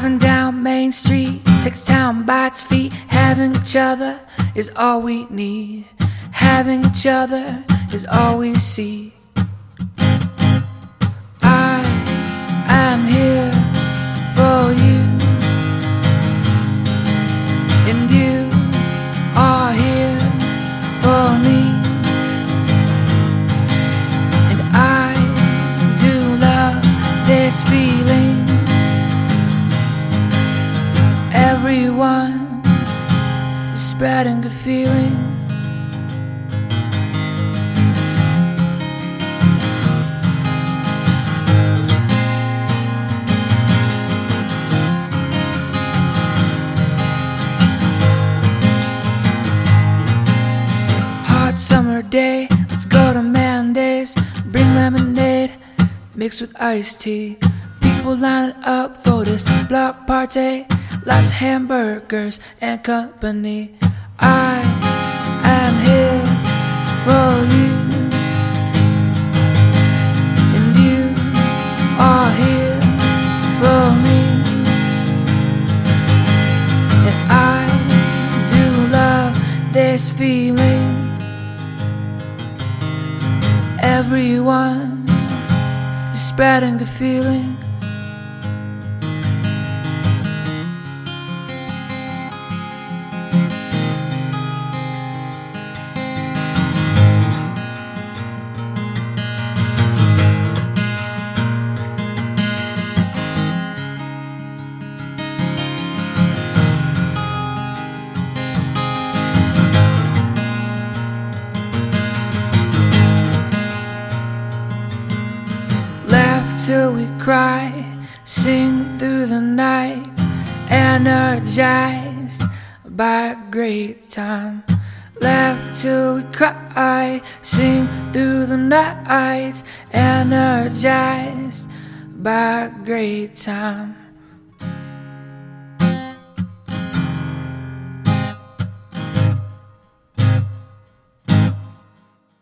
Main Street takes town by its feet. Having each other is all we need. Having each other is all we see. I am here for you, and you are here for me. And I do love this feeling. Everyone is spreading good feeling. Hot summer day, let's go to Mandays. Bring lemonade mixed with iced tea. People lining up for this block party. Of hamburgers and company. I am here for you, and you are here for me. And I do love this feeling. Everyone is spreading good feeling. Till we cry, sing through the night, energized by a great time. Laugh till we cry, sing through the night, energized by a great time.